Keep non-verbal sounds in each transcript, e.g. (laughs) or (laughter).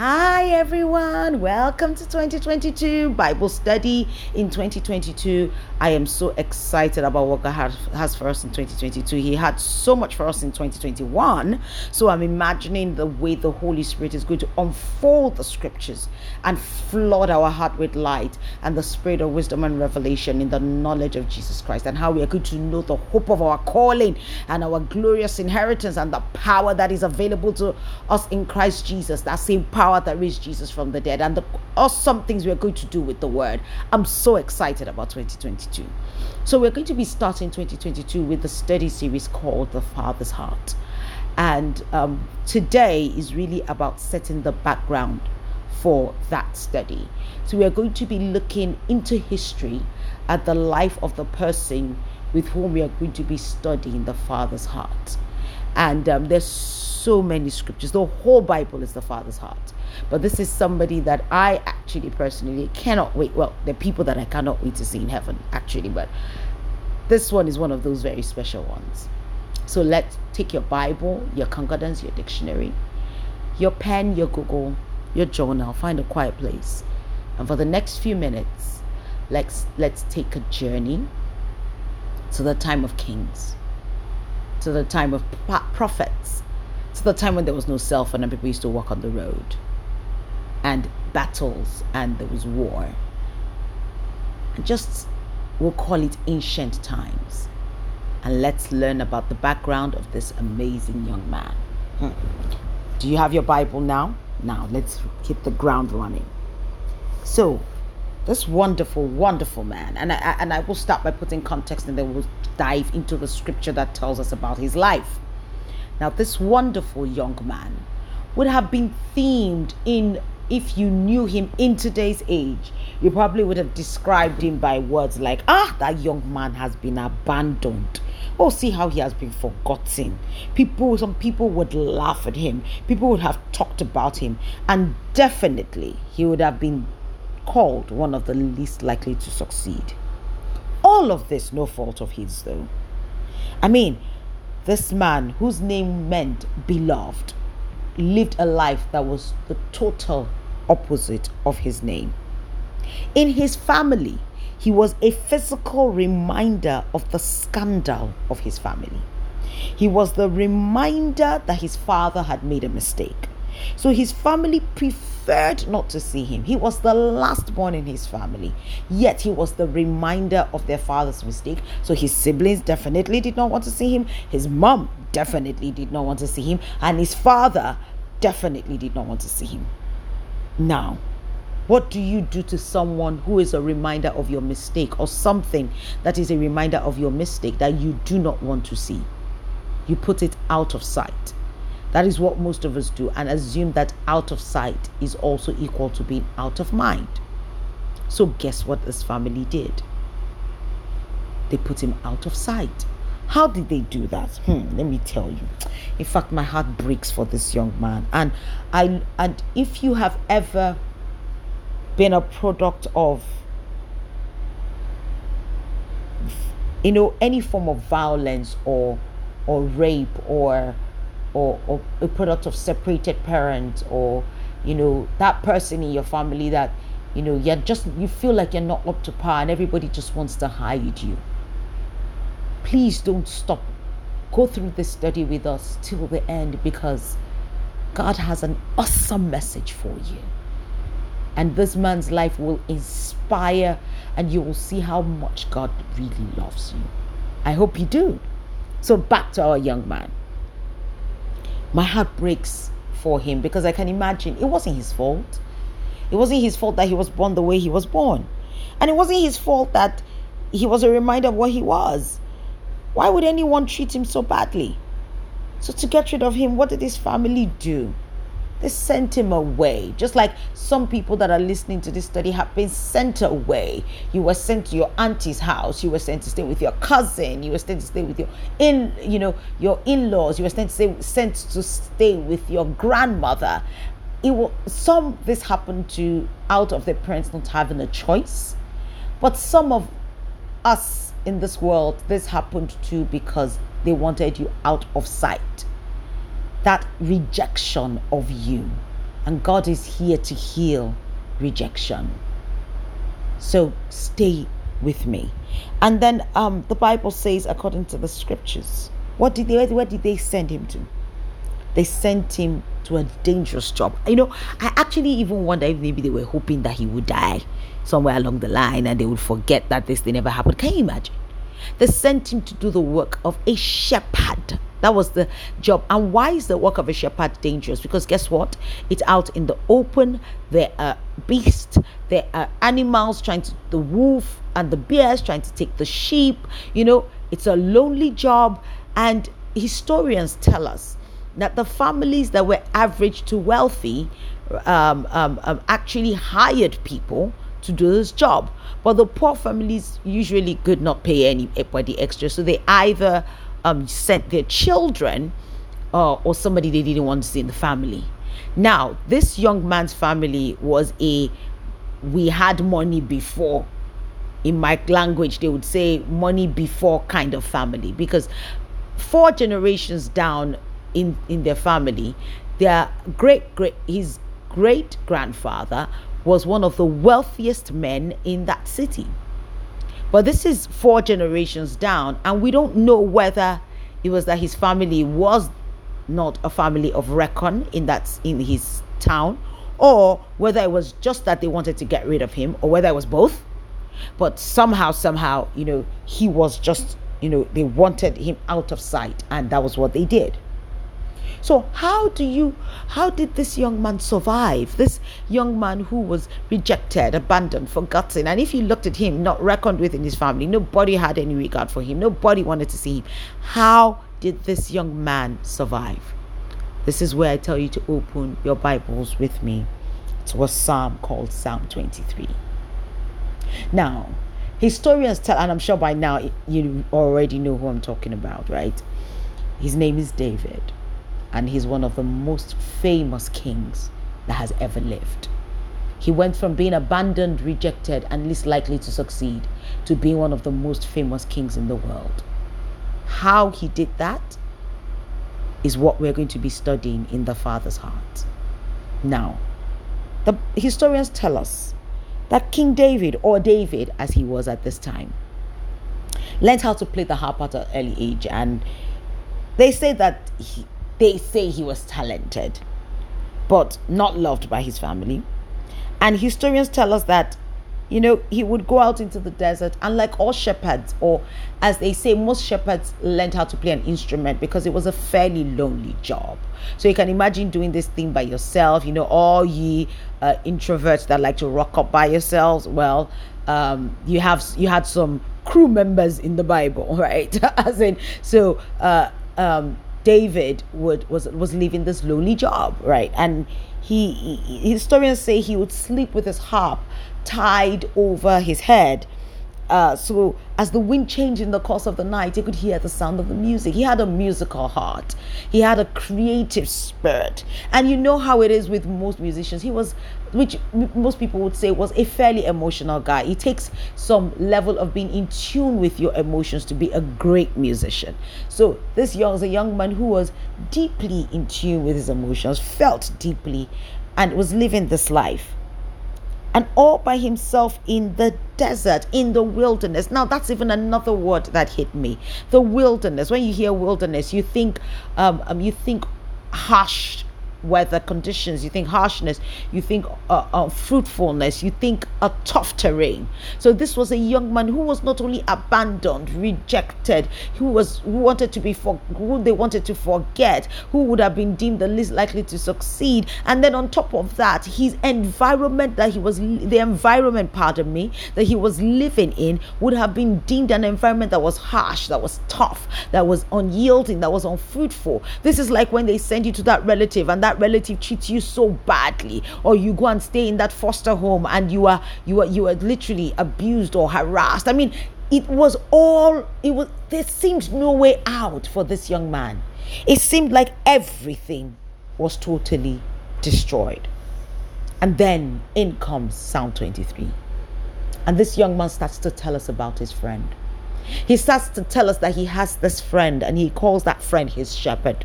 Hi everyone, welcome to 2022 Bible study in 2022. I am so excited about what God has, has for us in 2022. He had so much for us in 2021. So I'm imagining the way the Holy Spirit is going to unfold the scriptures and flood our heart with light and the spirit of wisdom and revelation in the knowledge of Jesus Christ and how we are going to know the hope of our calling and our glorious inheritance and the power that is available to us in Christ Jesus. That same power power that raised Jesus from the dead and the awesome things we're going to do with the word. I'm so excited about 2022. So, we're going to be starting 2022 with a study series called The Father's Heart. And um, today is really about setting the background for that study. So, we are going to be looking into history at the life of the person with whom we are going to be studying the Father's heart. And um, there's so many scriptures. The whole Bible is the Father's heart. But this is somebody that I actually personally cannot wait. Well, the people that I cannot wait to see in heaven, actually, but this one is one of those very special ones. So let's take your Bible, your concordance, your dictionary, your pen, your Google, your journal, find a quiet place. And for the next few minutes, let's let's take a journey to the time of kings, to the time of prophets, to the time when there was no cell phone and people used to walk on the road and battles and there was war. And just we'll call it ancient times. And let's learn about the background of this amazing young man. Hmm. Do you have your Bible now? Now let's hit the ground running. So, this wonderful, wonderful man, and I, and I will start by putting context and then we'll dive into the scripture that tells us about his life. Now, this wonderful young man would have been themed in if you knew him in today's age, you probably would have described him by words like, ah, that young man has been abandoned. Oh, see how he has been forgotten. People, some people would laugh at him. People would have talked about him. And definitely, he would have been called one of the least likely to succeed. All of this, no fault of his, though. I mean, this man whose name meant beloved lived a life that was the total opposite of his name. In his family, he was a physical reminder of the scandal of his family. He was the reminder that his father had made a mistake. So his family preferred not to see him. He was the last born in his family, yet he was the reminder of their father's mistake. So his siblings definitely did not want to see him. His mom definitely did not want to see him. And his father definitely did not want to see him. Now, what do you do to someone who is a reminder of your mistake or something that is a reminder of your mistake that you do not want to see? You put it out of sight. That is what most of us do and assume that out of sight is also equal to being out of mind. So, guess what this family did? They put him out of sight. How did they do that? Hmm, let me tell you. In fact, my heart breaks for this young man. And I and if you have ever been a product of you know any form of violence or or rape or or, or a product of separated parents or you know that person in your family that you know you're just you feel like you're not up to par and everybody just wants to hide you please don't stop. Go through this study with us till the end because God has an awesome message for you. And this man's life will inspire, and you will see how much God really loves you. I hope you do. So, back to our young man. My heart breaks for him because I can imagine it wasn't his fault. It wasn't his fault that he was born the way he was born. And it wasn't his fault that he was a reminder of what he was. Why would anyone treat him so badly? So, to get rid of him, what did his family do? They sent him away. Just like some people that are listening to this study have been sent away. You were sent to your auntie's house. You were sent to stay with your cousin. You were sent to stay with your in, you know, your in-laws. You were sent to stay, sent to stay with your grandmother. It will some this happened to out of their parents not having a choice, but some of us in this world, this happened to because they wanted you out of sight. That rejection of you. And God is here to heal rejection. So stay with me. And then um, the Bible says, according to the scriptures, what did they where did they send him to? They sent him to a dangerous job. You know, I actually even wonder if maybe they were hoping that he would die somewhere along the line and they would forget that this thing never happened. Can you imagine? They sent him to do the work of a shepherd. That was the job. And why is the work of a shepherd dangerous? Because guess what? It's out in the open. There are beasts, there are animals trying to, the wolf and the bears trying to take the sheep. You know, it's a lonely job. And historians tell us that the families that were average to wealthy um, um, um, actually hired people to do this job. But the poor families usually could not pay anybody extra, so they either um, sent their children uh, or somebody they didn't want to see in the family. Now, this young man's family was a we had money before. In my language, they would say money before kind of family because four generations down in, in their family, their great great his great grandfather was one of the wealthiest men in that city. But this is four generations down, and we don't know whether it was that his family was not a family of reckon in that in his town, or whether it was just that they wanted to get rid of him, or whether it was both. But somehow, somehow, you know, he was just, you know, they wanted him out of sight, and that was what they did. So how do you how did this young man survive? This young man who was rejected, abandoned, forgotten. And if you looked at him, not reckoned with in his family, nobody had any regard for him. Nobody wanted to see him. How did this young man survive? This is where I tell you to open your Bibles with me to a psalm called Psalm 23. Now, historians tell, and I'm sure by now you already know who I'm talking about, right? His name is David and he's one of the most famous kings that has ever lived. He went from being abandoned, rejected, and least likely to succeed to being one of the most famous kings in the world. How he did that is what we're going to be studying in the Father's heart. Now, the historians tell us that King David, or David as he was at this time, learned how to play the harp at an early age, and they say that he, they say he was talented, but not loved by his family. And historians tell us that, you know, he would go out into the desert, and like all shepherds, or as they say, most shepherds learned how to play an instrument because it was a fairly lonely job. So you can imagine doing this thing by yourself, you know, all ye uh, introverts that like to rock up by yourselves. Well, um, you have you had some crew members in the Bible, (laughs) right? (laughs) As in, so uh, um, David would was was leaving this lonely job, right? And he, he historians say he would sleep with his harp tied over his head uh, so as the wind changed in the course of the night, he could hear the sound of the music. He had a musical heart. He had a creative spirit. And you know how it is with most musicians. He was, which most people would say was a fairly emotional guy. It takes some level of being in tune with your emotions to be a great musician. So this young was a young man who was deeply in tune with his emotions, felt deeply, and was living this life and all by himself in the desert, in the wilderness. Now, that's even another word that hit me. The wilderness. When you hear wilderness, you think, um, um you think harsh weather conditions, you think harshness, you think uh, uh, fruitfulness, you think a tough terrain. So this was a young man who was not only abandoned, rejected, who was who wanted to be for who they wanted to forget, who would have been deemed the least likely to succeed, and then on top of that, his environment that he was the environment, pardon me, that he was living in would have been deemed an environment that was harsh, that was tough, that was unyielding, that was unfruitful. This is like when they send you to that relative and that that relative treats you so badly or you go and stay in that foster home and you are you are you are literally abused or harassed. I mean it was all it was there seemed no way out for this young man. It seemed like everything was totally destroyed. And then in comes psalm 23 and this young man starts to tell us about his friend. He starts to tell us that he has this friend and he calls that friend his shepherd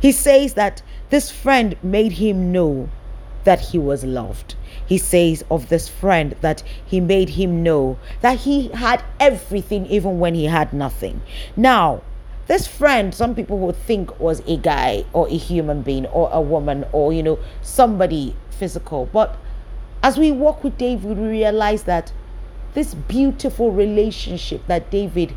he says that this friend made him know that he was loved. He says of this friend that he made him know that he had everything even when he had nothing. Now, this friend, some people would think was a guy or a human being or a woman or, you know, somebody physical. But as we walk with David, we realize that this beautiful relationship that David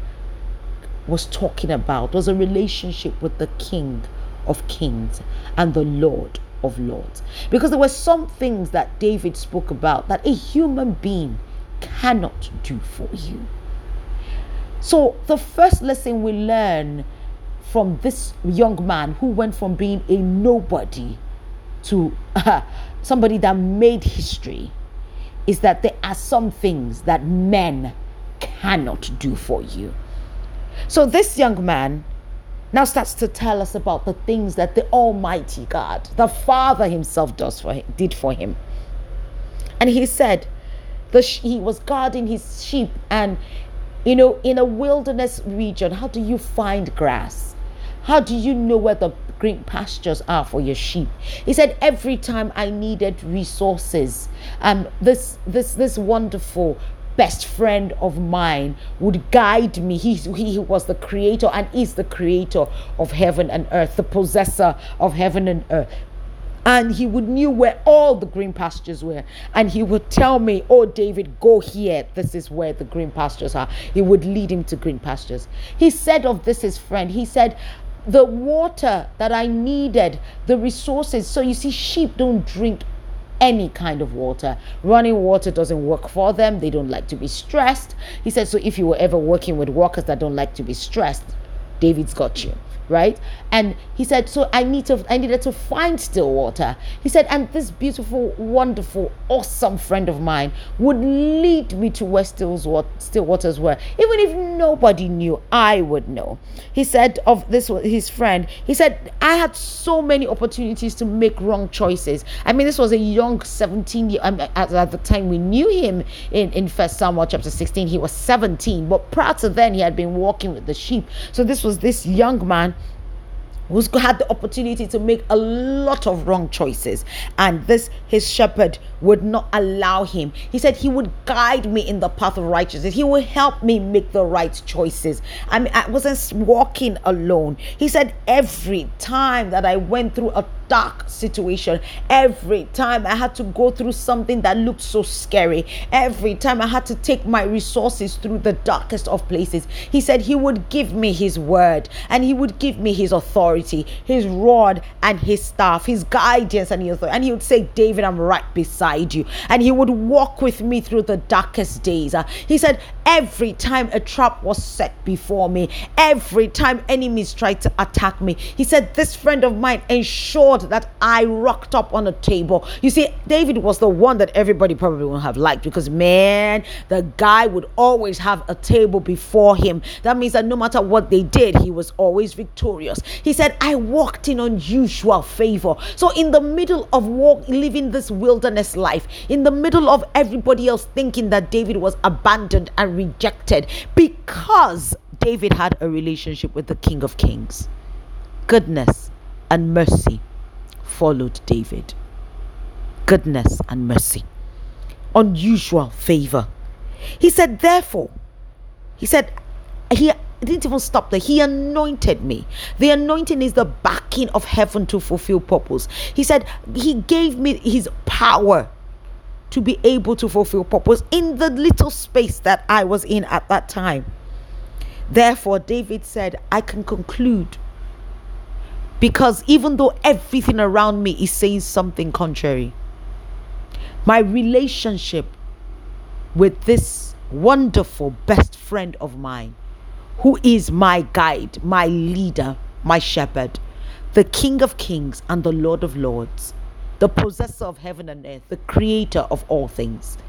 was talking about was a relationship with the King of Kings and the Lord of Lords. Because there were some things that David spoke about that a human being cannot do for you. So, the first lesson we learn from this young man who went from being a nobody to uh, (laughs) somebody that made history is that there are some things that men cannot do for you. So this young man now starts to tell us about the things that the Almighty God, the Father Himself, does for him, did for him. And he said, the he was guarding his sheep, and you know, in a wilderness region, how do you find grass? How do you know where the green pastures are for your sheep? He said, every time I needed resources, um, this this this wonderful best friend of mine would guide me. He, he was the creator and is the creator of heaven and earth, the possessor of heaven and earth. And he would knew where all the green pastures were. And he would tell me, Oh, David, go here. This is where the green pastures are. He would lead him to green pastures. He said of this, his friend, he said, the water that I needed, the resources. So you see, sheep don't drink any kind of water. Running water doesn't work for them. They don't like to be stressed. He said, so if you were ever working with workers that don't like to be stressed, David's got you right? And he said so i need to i needed to find still water he said and this beautiful wonderful awesome friend of mine would lead me to where still, still waters were even if nobody knew i would know. He said of this his friend he said i had so many opportunities to make wrong choices. I mean this was a young 17 year um, at, at the time we knew him in in first samuel chapter 16 he was 17 but prior to then he had been walking with the sheep. So this was this young man who's had the opportunity to make a lot of wrong choices. And this his shepherd would not allow him he said he would guide me in the path of righteousness he would help me make the right choices i mean i wasn't walking alone he said every time that i went through a dark situation. Every time I had to go through something that looked so scary, every time I had to take my resources through the darkest of places, He said He would give me His word and He would give me His authority, His rod and His staff, His guidance and His authority. And He would say, David, I'm right beside you. And He would walk with me through the darkest days. Uh, he said, Every time a trap was set before me, every time enemies tried to attack me, He said, This friend of mine ensured that I rocked up on a table. You see, David was the one that everybody probably would have liked because, man, the guy would always have a table before him. That means that no matter what they did, he was always victorious. He said, I walked in unusual favor. So, in the middle of walk, living this wilderness life, in the middle of everybody else thinking that David was abandoned and rejected because David had a relationship with the King of Kings. Goodness and mercy followed David. Goodness and mercy, unusual favor. He said, therefore, he said, he didn't even stop there. He anointed me. The anointing is the backing of heaven to fulfill purpose. He said, He gave me His power to be able to fulfill purpose in the little space that I was in at that time. Therefore, David said, I can conclude because even though everything around me is saying something contrary, my relationship with this wonderful best friend of mine, who is my guide, my leader, my shepherd, the King of Kings and the Lord of Lords, the possessor of heaven and earth, the creator of all things.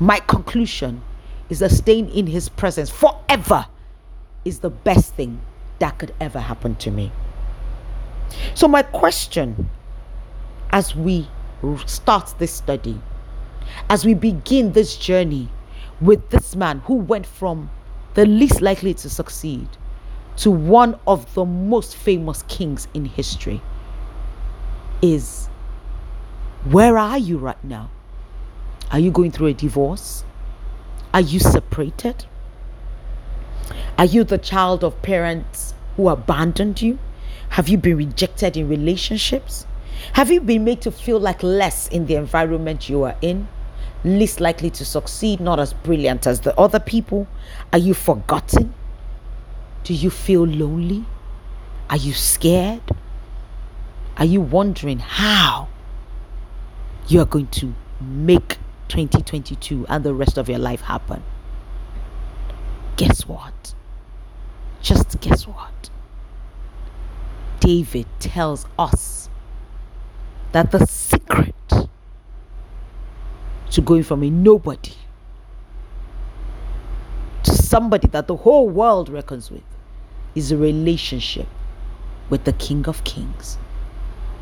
My conclusion is that staying in his presence forever is the best thing that could ever happen to me. So, my question as we start this study, as we begin this journey with this man who went from the least likely to succeed to one of the most famous kings in history, is Where are you right now? Are you going through a divorce? Are you separated? Are you the child of parents who abandoned you? Have you been rejected in relationships? Have you been made to feel like less in the environment you are in? Least likely to succeed, not as brilliant as the other people? Are you forgotten? Do you feel lonely? Are you scared? Are you wondering how you are going to make 2022 and the rest of your life happen? Guess what? Just guess what? David tells us that the secret to going from a nobody to somebody that the whole world reckons with is a relationship with the King of Kings.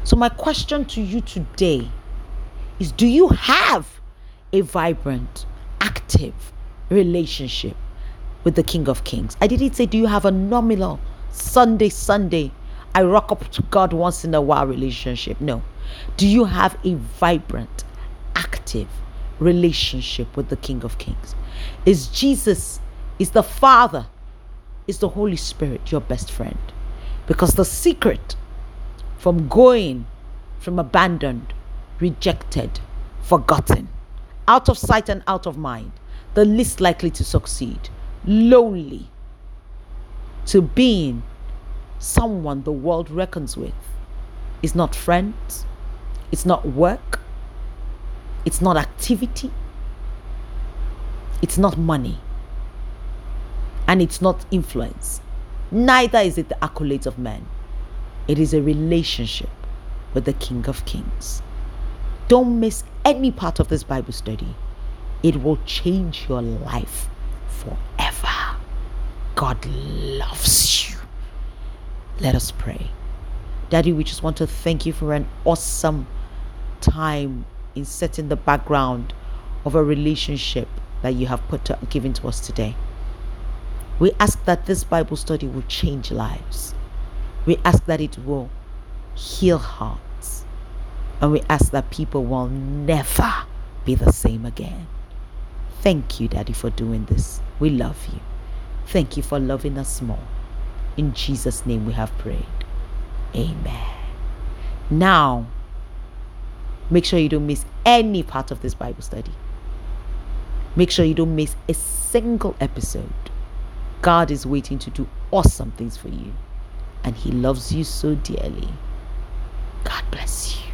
So, my question to you today is Do you have a vibrant, active relationship with the King of Kings? I didn't say, Do you have a nominal Sunday, Sunday, I rock up to God once in a while relationship? No. Do you have a vibrant, active relationship with the King of Kings? Is Jesus, is the Father, is the Holy Spirit your best friend? Because the secret from going from abandoned, rejected, forgotten, out of sight and out of mind, the least likely to succeed, lonely, to being someone the world reckons with is not friends, it's not work, it's not activity, it's not money, and it's not influence. Neither is it the accolades of men. It is a relationship with the King of Kings. Don't miss any part of this Bible study. It will change your life forever. God loves you. Let us pray. Daddy, we just want to thank you for an awesome time in setting the background of a relationship that you have put to, given to us today. We ask that this Bible study will change lives. We ask that it will heal hearts. And we ask that people will never be the same again. Thank you, Daddy, for doing this. We love you. Thank you for loving us more. In Jesus' name we have prayed. Amen. Now, make sure you don't miss any part of this Bible study. Make sure you don't miss a single episode. God is waiting to do awesome things for you, and He loves you so dearly. God bless you.